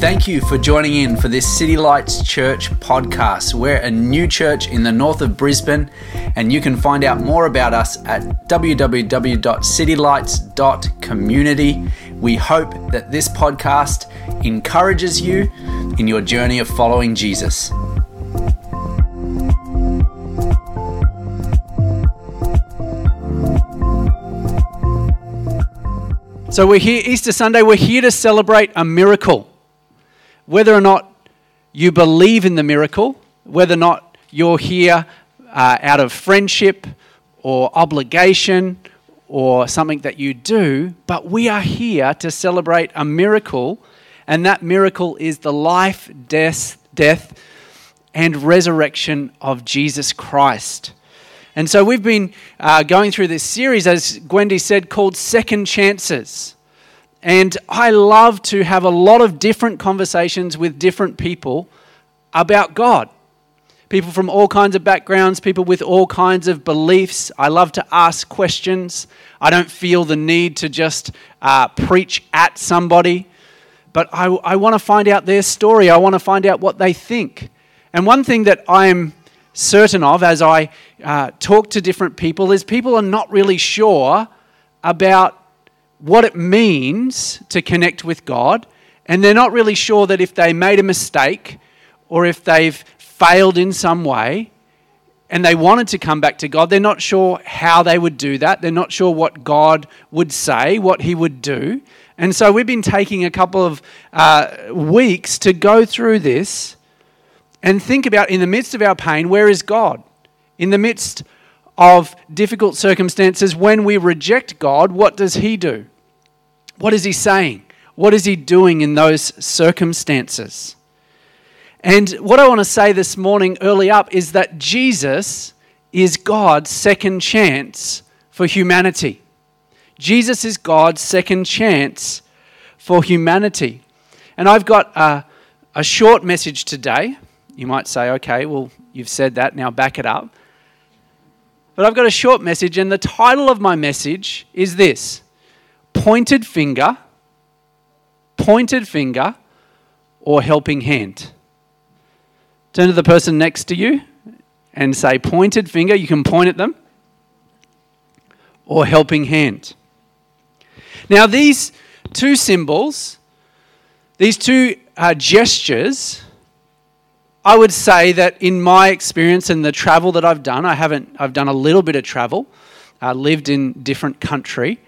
Thank you for joining in for this City Lights Church podcast. We're a new church in the north of Brisbane, and you can find out more about us at www.citylights.community. We hope that this podcast encourages you in your journey of following Jesus. So, we're here, Easter Sunday, we're here to celebrate a miracle whether or not you believe in the miracle, whether or not you're here uh, out of friendship or obligation or something that you do, but we are here to celebrate a miracle, and that miracle is the life, death, death, and resurrection of Jesus Christ. And so we've been uh, going through this series, as Gwendy said, called Second Chances. And I love to have a lot of different conversations with different people about God. People from all kinds of backgrounds, people with all kinds of beliefs. I love to ask questions. I don't feel the need to just uh, preach at somebody, but I, I want to find out their story. I want to find out what they think. And one thing that I'm certain of as I uh, talk to different people is people are not really sure about what it means to connect with God, and they're not really sure that if they made a mistake or if they've failed in some way and they wanted to come back to God, they're not sure how they would do that. They're not sure what God would say, what He would do. And so we've been taking a couple of uh, weeks to go through this and think about in the midst of our pain, where is God? In the midst of difficult circumstances, when we reject God, what does He do? What is He saying? What is He doing in those circumstances? And what I want to say this morning, early up, is that Jesus is God's second chance for humanity. Jesus is God's second chance for humanity. And I've got a, a short message today. You might say, okay, well, you've said that, now back it up. But I've got a short message, and the title of my message is this Pointed Finger, Pointed Finger, or Helping Hand. Turn to the person next to you and say, Pointed finger, you can point at them, or helping hand. Now, these two symbols, these two uh, gestures, I would say that in my experience and the travel that I've done, I haven't, I've done a little bit of travel, uh, lived in different country.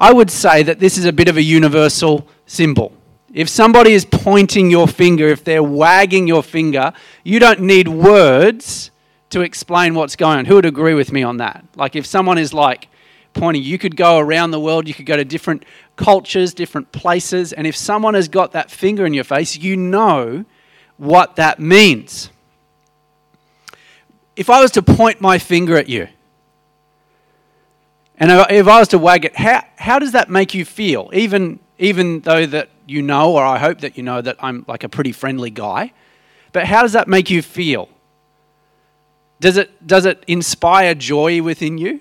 I would say that this is a bit of a universal symbol. If somebody is pointing your finger, if they're wagging your finger, you don't need words to explain what's going on. Who would agree with me on that? Like if someone is like pointing, you could go around the world, you could go to different cultures, different places, and if someone has got that finger in your face, you know what that means. If I was to point my finger at you, and if I was to wag it, how, how does that make you feel? Even, even though that you know, or I hope that you know, that I'm like a pretty friendly guy. But how does that make you feel? Does it, does it inspire joy within you?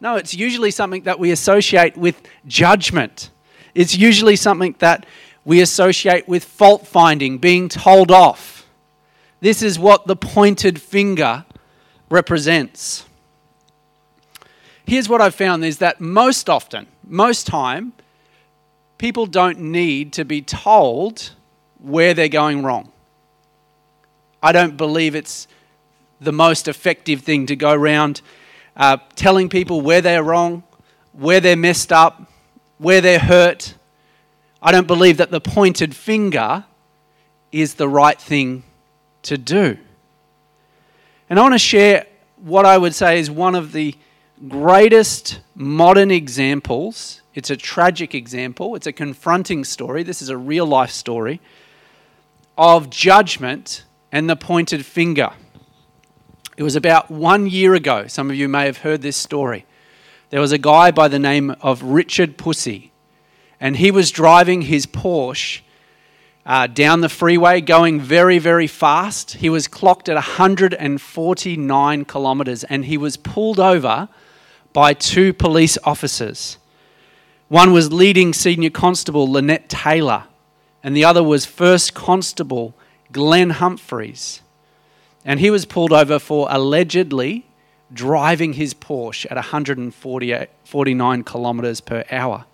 No, it's usually something that we associate with judgment. It's usually something that we associate with fault finding, being told off. This is what the pointed finger represents. Here's what I've found is that most often, most time, people don't need to be told where they're going wrong. I don't believe it's the most effective thing to go around uh, telling people where they're wrong, where they're messed up, where they're hurt, I don't believe that the pointed finger is the right thing to do. And I want to share what I would say is one of the greatest modern examples. It's a tragic example, it's a confronting story. This is a real life story of judgment and the pointed finger. It was about one year ago. Some of you may have heard this story. There was a guy by the name of Richard Pusey and he was driving his Porsche uh, down the freeway, going very, very fast. He was clocked at 149 kilometers, and he was pulled over by two police officers. One was leading senior constable Lynette Taylor, and the other was First Constable Glen Humphris. And he was pulled over for allegedly driving his Porsche at 149 kilometres per hour.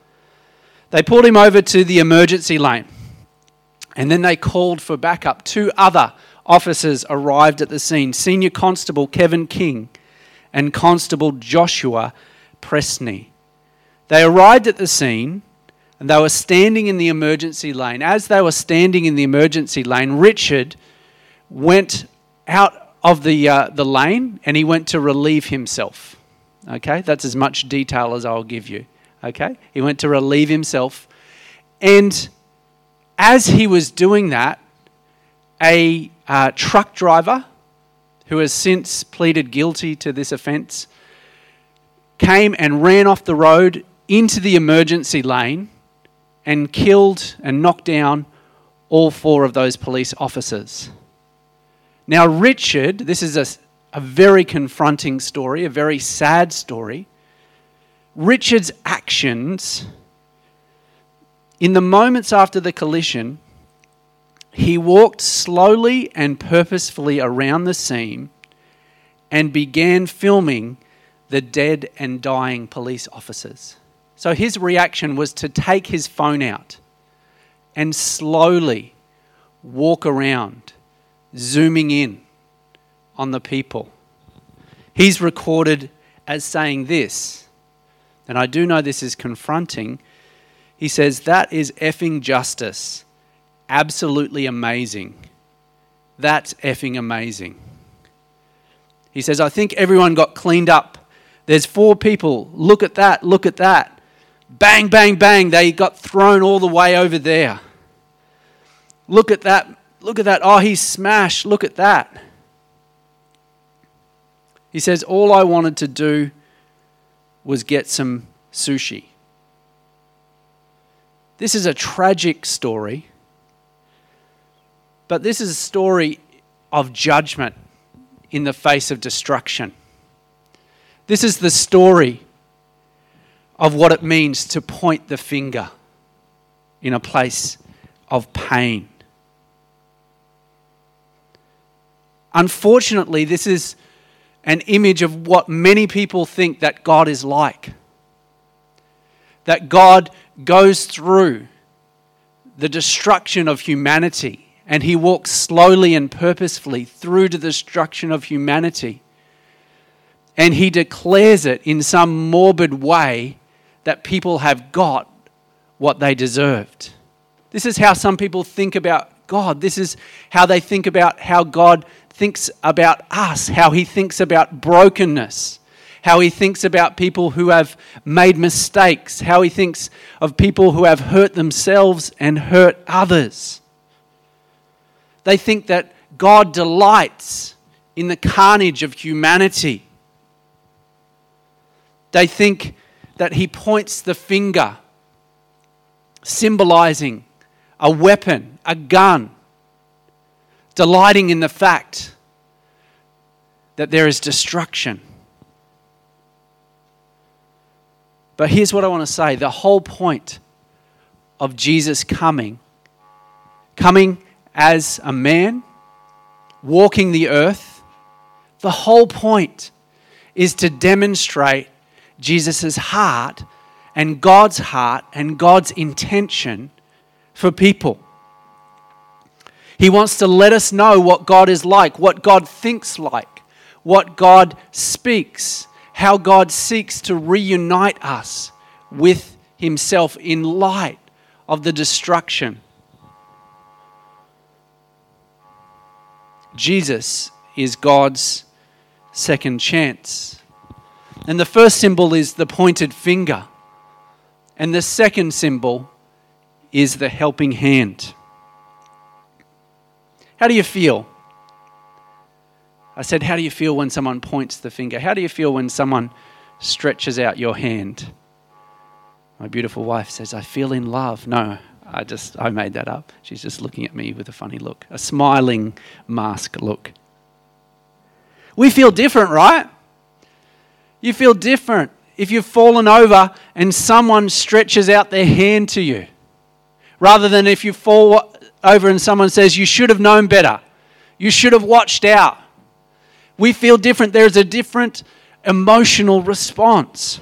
They pulled him over to the emergency lane and then they called for backup. Two other officers arrived at the scene Senior Constable Kevin King and Constable Joshua Prestney. They arrived at the scene and they were standing in the emergency lane. As they were standing in the emergency lane, Richard went out of the, uh, the lane and he went to relieve himself. Okay, that's as much detail as I'll give you. Okay, he went to relieve himself. And as he was doing that, a uh, truck driver who has since pleaded guilty to this offence came and ran off the road into the emergency lane and killed and knocked down all four of those police officers. Now, Richard, this is a, a very confronting story, a very sad story. Richard's actions in the moments after the collision, he walked slowly and purposefully around the scene and began filming the dead and dying police officers. So his reaction was to take his phone out and slowly walk around, zooming in on the people. He's recorded as saying this, and I do know this is confronting he says, That is effing justice. Absolutely amazing. That's effing amazing. He says, I think everyone got cleaned up. There's four people. Look at that. Look at that. Bang, bang, bang. They got thrown all the way over there. Look at that. Look at that. Oh, he's smashed. Look at that. He says, All I wanted to do was get some sushi. This is a tragic story, but this is a story of judgment in the face of destruction. This is the story of what it means to point the finger in a place of pain. Unfortunately, this is an image of what many people think that God is like. That God goes through the destruction of humanity and he walks slowly and purposefully through to the destruction of humanity. And he declares it in some morbid way that people have got what they deserved. This is how some people think about God. This is how they think about how God thinks about us, how he thinks about brokenness how he thinks about people who have made mistakes, how he thinks of people who have hurt themselves and hurt others. They think that God delights in the carnage of humanity. They think that he points the finger, symbolizing a weapon, a gun, delighting in the fact that there is destruction. But here's what I want to say the whole point of Jesus coming, coming as a man, walking the earth, the whole point is to demonstrate Jesus' heart and God's heart and God's intention for people. He wants to let us know what God is like, what God thinks like, what God speaks how God seeks to reunite us with Himself in light of the destruction. Jesus is God's second chance. And the first symbol is the pointed finger, and the second symbol is the helping hand. How do you feel I said, How do you feel when someone points the finger? How do you feel when someone stretches out your hand? My beautiful wife says, I feel in love. No, I just, I made that up. She's just looking at me with a funny look, a smiling mask look. We feel different, right? You feel different if you've fallen over and someone stretches out their hand to you. Rather than if you fall over and someone says, You should have known better, you should have watched out. We feel different. There's a different emotional response.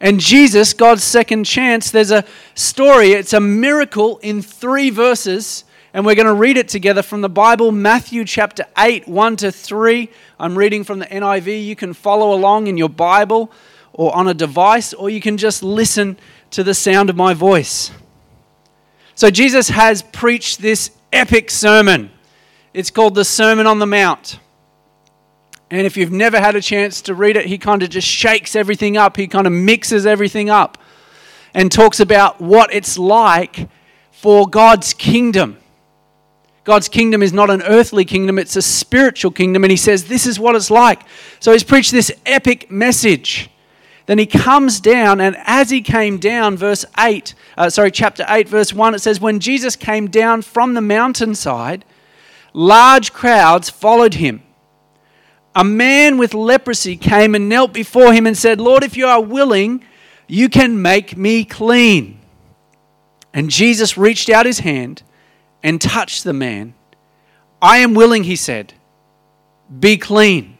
And Jesus, God's second chance, there's a story, it's a miracle in three verses. And we're going to read it together from the Bible, Matthew chapter 8, 1 to 3. I'm reading from the NIV. You can follow along in your Bible or on a device, or you can just listen to the sound of my voice. So, Jesus has preached this epic sermon. It's called the Sermon on the Mount. And if you've never had a chance to read it, he kind of just shakes everything up. He kind of mixes everything up and talks about what it's like for God's kingdom. God's kingdom is not an earthly kingdom, it's a spiritual kingdom. And he says, This is what it's like. So he's preached this epic message. Then he comes down, and as he came down, verse 8, uh, sorry, chapter 8, verse 1, it says, When Jesus came down from the mountainside, large crowds followed him a man with leprosy came and knelt before him and said, Lord, if you are willing, you can make me clean. And Jesus reached out his hand and touched the man. I am willing, he said, be clean.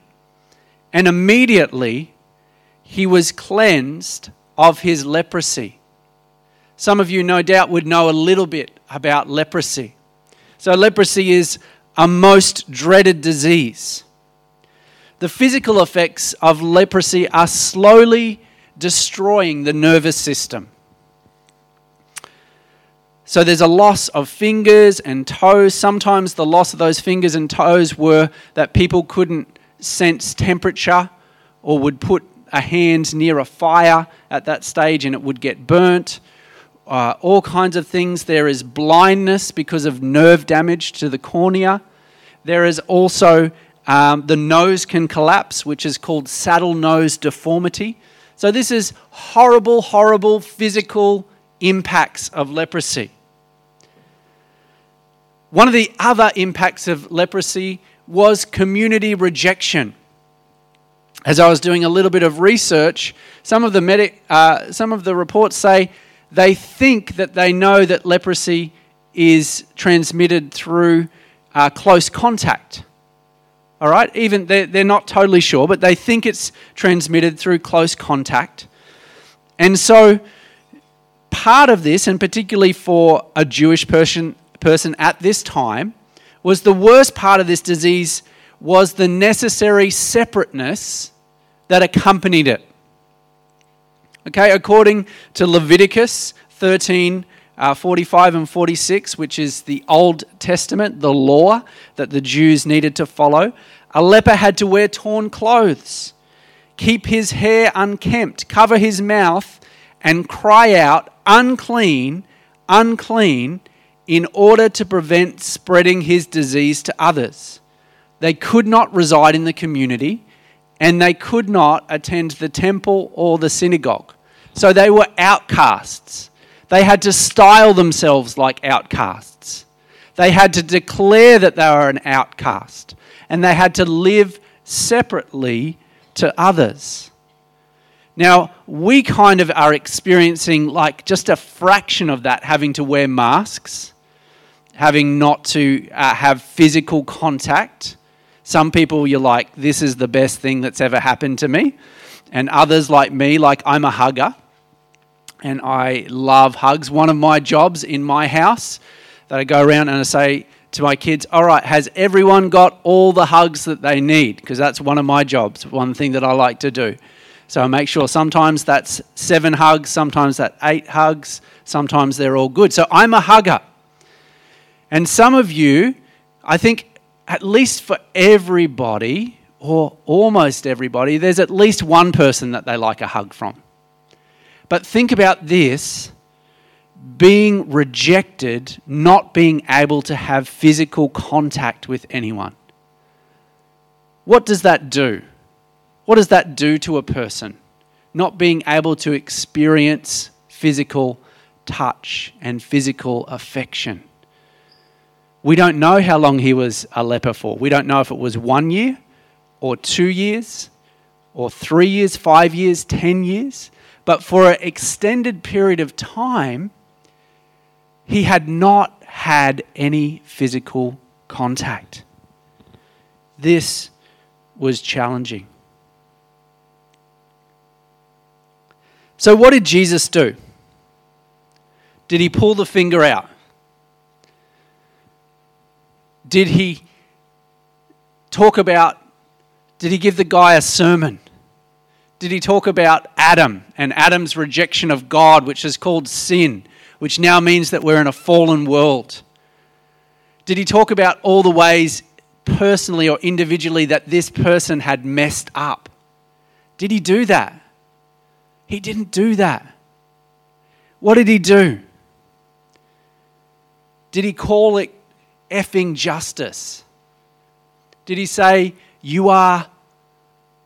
And immediately he was cleansed of his leprosy. Some of you, no doubt, would know a little bit about leprosy. So, leprosy is a most dreaded disease the physical effects of leprosy are slowly destroying the nervous system. So there's a loss of fingers and toes. Sometimes the loss of those fingers and toes were that people couldn't sense temperature or would put a hand near a fire at that stage and it would get burnt. Uh, all kinds of things. There is blindness because of nerve damage to the cornea. There is also um, the nose can collapse, which is called saddle nose deformity. So, this is horrible, horrible physical impacts of leprosy. One of the other impacts of leprosy was community rejection. As I was doing a little bit of research, some of the, uh, some of the reports say they think that they know that leprosy is transmitted through uh, close contact. All right, even they're, they're not totally sure, but they think it's transmitted through close contact. And so, part of this, and particularly for a Jewish person, person at this time, was the worst part of this disease was the necessary separateness that accompanied it. Okay, according to Leviticus 13 uh, 45 and 46, which is the Old Testament, the law that the Jews needed to follow. A leper had to wear torn clothes, keep his hair unkempt, cover his mouth, and cry out, unclean, unclean, in order to prevent spreading his disease to others. They could not reside in the community and they could not attend the temple or the synagogue. So they were outcasts. They had to style themselves like outcasts. They had to declare that they were an outcast. And they had to live separately to others. Now, we kind of are experiencing like just a fraction of that, having to wear masks, having not to uh, have physical contact. Some people, you're like, this is the best thing that's ever happened to me. And others, like me, like, I'm a hugger and I love hugs. One of my jobs in my house that I go around and I say to my kids, All right, has everyone got all the hugs that they need? Because that's one of my jobs, one thing that I like to do. So I make sure sometimes that's seven hugs, sometimes that's eight hugs, sometimes they're all good. So I'm a hugger. And some of you, I think at least for everybody, or almost everybody, there's at least one person that they like a hug from. But think about this being rejected, not being able to have physical contact with anyone. What does that do? What does that do to a person? Not being able to experience physical touch and physical affection. We don't know how long he was a leper for. We don't know if it was one year or two years or three years, five years, ten years. But for an extended period of time, he had not had any physical contact. This was challenging. So, what did Jesus do? Did he pull the finger out? Did he talk about, did he give the guy a sermon? Did he talk about Adam and Adam's rejection of God, which is called sin, which now means that we're in a fallen world? Did he talk about all the ways personally or individually that this person had messed up? Did he do that? He didn't do that. What did he do? Did he call it effing justice? Did he say, You are,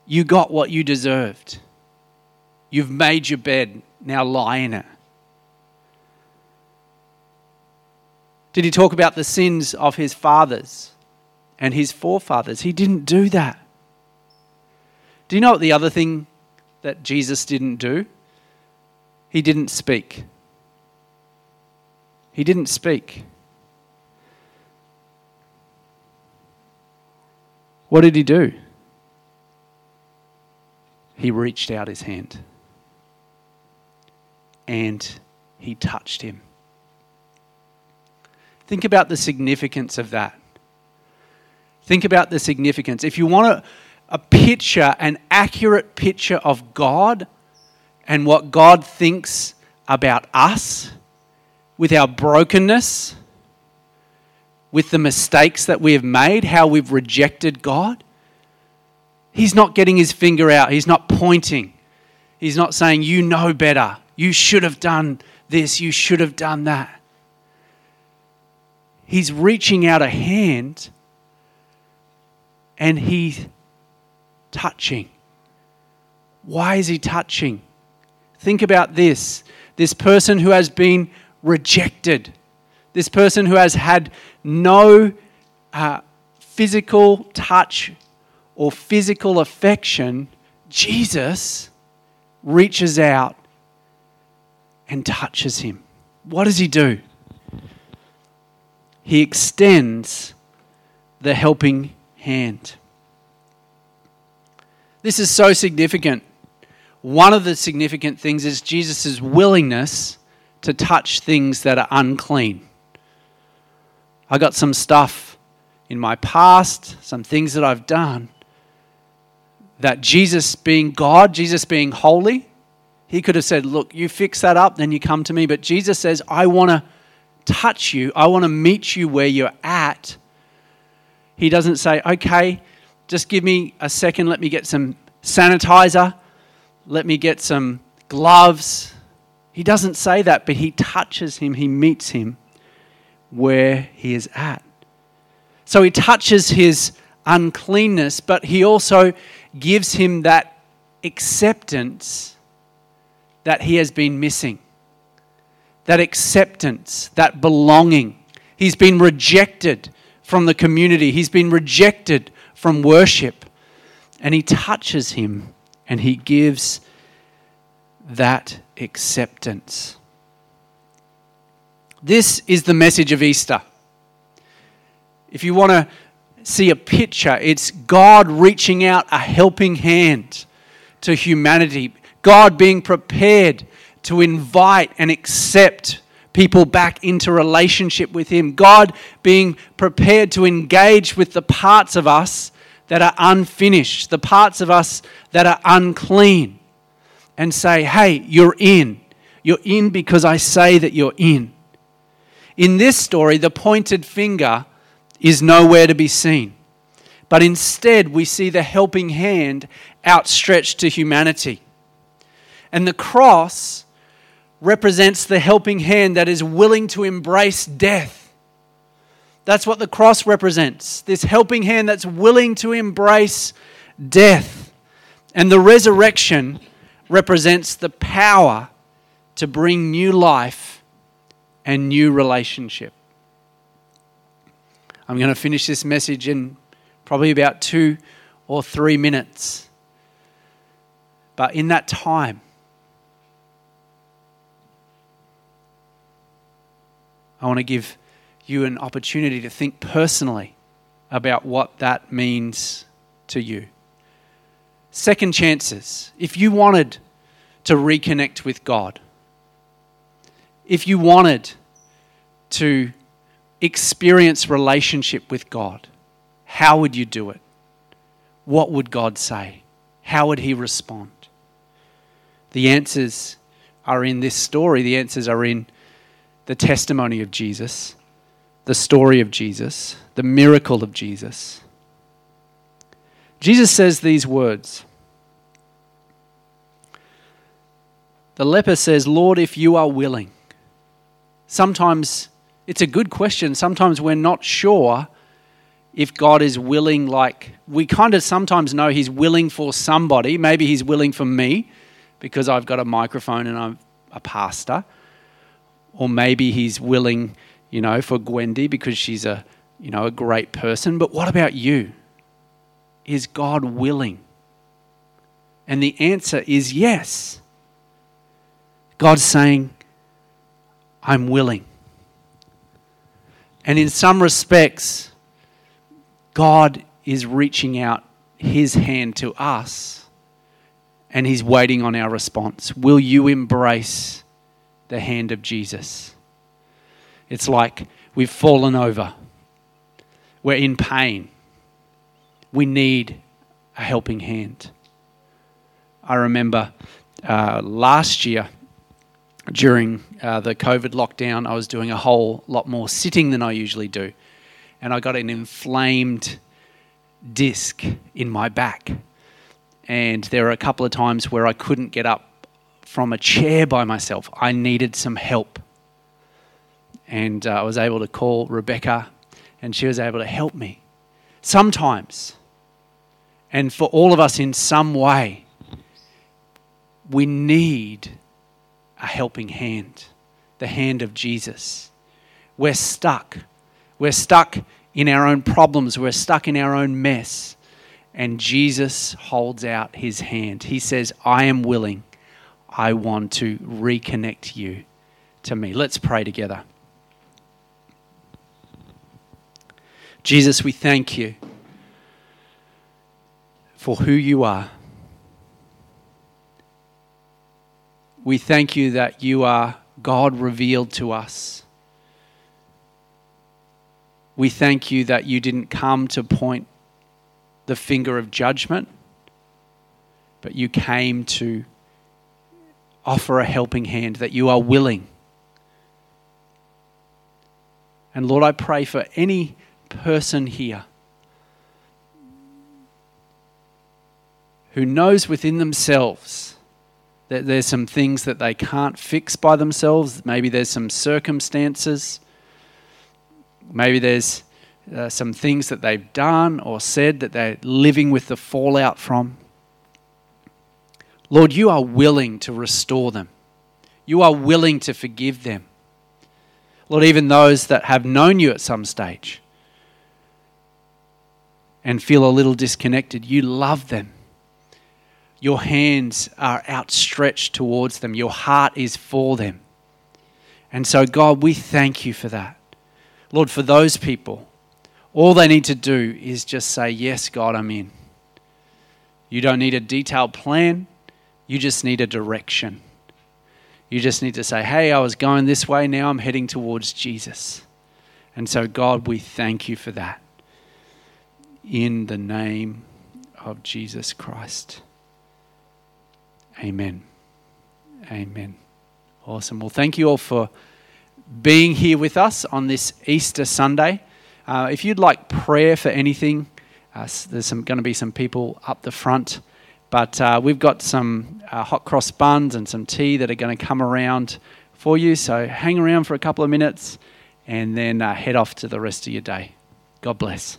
you got what you deserved? You've made your bed, now lie in it. Did he talk about the sins of his fathers and his forefathers? He didn't do that. Do you know what the other thing that Jesus didn't do? He didn't speak. He didn't speak. What did he do? He reached out his hand and he touched him. Think about the significance of that. Think about the significance. If you want a, a picture, an accurate picture of God and what God thinks about us with our brokenness, with the mistakes that we have made, how we've rejected God. He's not getting his finger out, he's not pointing. He's not saying, You know better. You should have done this, you should have done that. He's reaching out a hand and he's touching. Why is he touching? Think about this this person who has been rejected this person who has had no uh, physical touch or physical affection, Jesus reaches out and touches him. What does he do? He extends the helping hand. This is so significant. One of the significant things is Jesus' willingness to touch things that are unclean. I got some stuff in my past, some things that I've done, that Jesus being God, Jesus being holy, he could have said, Look, you fix that up, then you come to me. But Jesus says, I want to touch you, I want to meet you where you're at. He doesn't say, Okay, just give me a second, let me get some sanitizer, let me get some gloves. He doesn't say that, but he touches him, he meets him where he is at. So he touches his uncleanness, but he also gives him that acceptance that he has been missing. That acceptance, that belonging. He's been rejected from the community, he's been rejected from worship. And he touches him and he gives that acceptance. This is the message of Easter. If you want to see a picture, it's God reaching out a helping hand to humanity, God being prepared to invite and accept people back into relationship with Him, God being prepared to engage with the parts of us that are unfinished, the parts of us that are unclean, and say, hey, you're in. You're in because I say that you're in. In this story, the pointed finger is nowhere to be seen. But instead, we see the helping hand outstretched to humanity. And the cross represents the helping hand that is willing to embrace death. That's what the cross represents this helping hand that's willing to embrace death. And the resurrection represents the power to bring new life and new relationship. I'm going to finish this message in probably about two or three minutes. But in that time, I want to give you an opportunity to think personally about what that means to you. Second chances. If you wanted to reconnect with God, if you wanted to experience relationship with God, how would you do it? What would God say? How would He respond? The answers are in this story. The answers are in the testimony of Jesus, the story of Jesus, the miracle of Jesus. Jesus says these words. The leper says, Lord, if you are willing. Sometimes it's a good question. Sometimes we're not sure if God is willing, like we kind of sometimes know He's willing for somebody. Maybe He's willing for me because I've got a microphone and I'm a pastor. Or maybe He's willing, you know, for Gwendy because she's a, you know, a great person. But what about you? Is God willing? And the answer is yes. God's saying, I'm willing. And in some respects, God is reaching out his hand to us and he's waiting on our response. Will you embrace the hand of Jesus? It's like we've fallen over, we're in pain, we need a helping hand. I remember uh, last year during uh, the COVID lockdown, I was doing a whole lot more sitting than I usually do and I got an inflamed disc in my back. And there were a couple of times where I couldn't get up from a chair by myself. I needed some help. And uh, I was able to call Rebecca, and she was able to help me. Sometimes, and for all of us in some way, we need a helping hand, the hand of Jesus. We're stuck we're stuck in our own problems, we're stuck in our own mess. And Jesus holds out his hand. He says, I am willing. I want to reconnect you to me. Let's pray together. Jesus, we thank you for who you are. We thank you that you are God revealed to us. We thank you that you didn't come to point the finger of judgment, but you came to offer a helping hand, that you are willing. And Lord, I pray for any person here who knows within themselves there's some things that they can't fix by themselves. Maybe there's some circumstances Maybe there's uh, some things that they've done or said that they're living with the fallout from. Lord, you are willing to restore them. You are willing to forgive them. Lord, even those that have known you at some stage and feel a little disconnected, you love them. Your hands are outstretched towards them, your heart is for them. And so, God, we thank you for that. Lord, for those people, all they need to do is just say, Yes, God, I'm in. You don't need a detailed plan, you just need a direction. You just need to say, Hey, I was going this way, now I'm heading towards Jesus. And so, God, we thank you for that. In the name of Jesus Christ. Amen. Amen. Awesome. Well, thank you all for being here with us on this Easter Sunday. Uh, if you'd like prayer for anything, uh, there's going to be some people up the front. But uh, we've got some uh, hot cross buns and some tea that are going to come around for you. So hang around for a couple of minutes and then uh, head off to the rest of your day. God bless.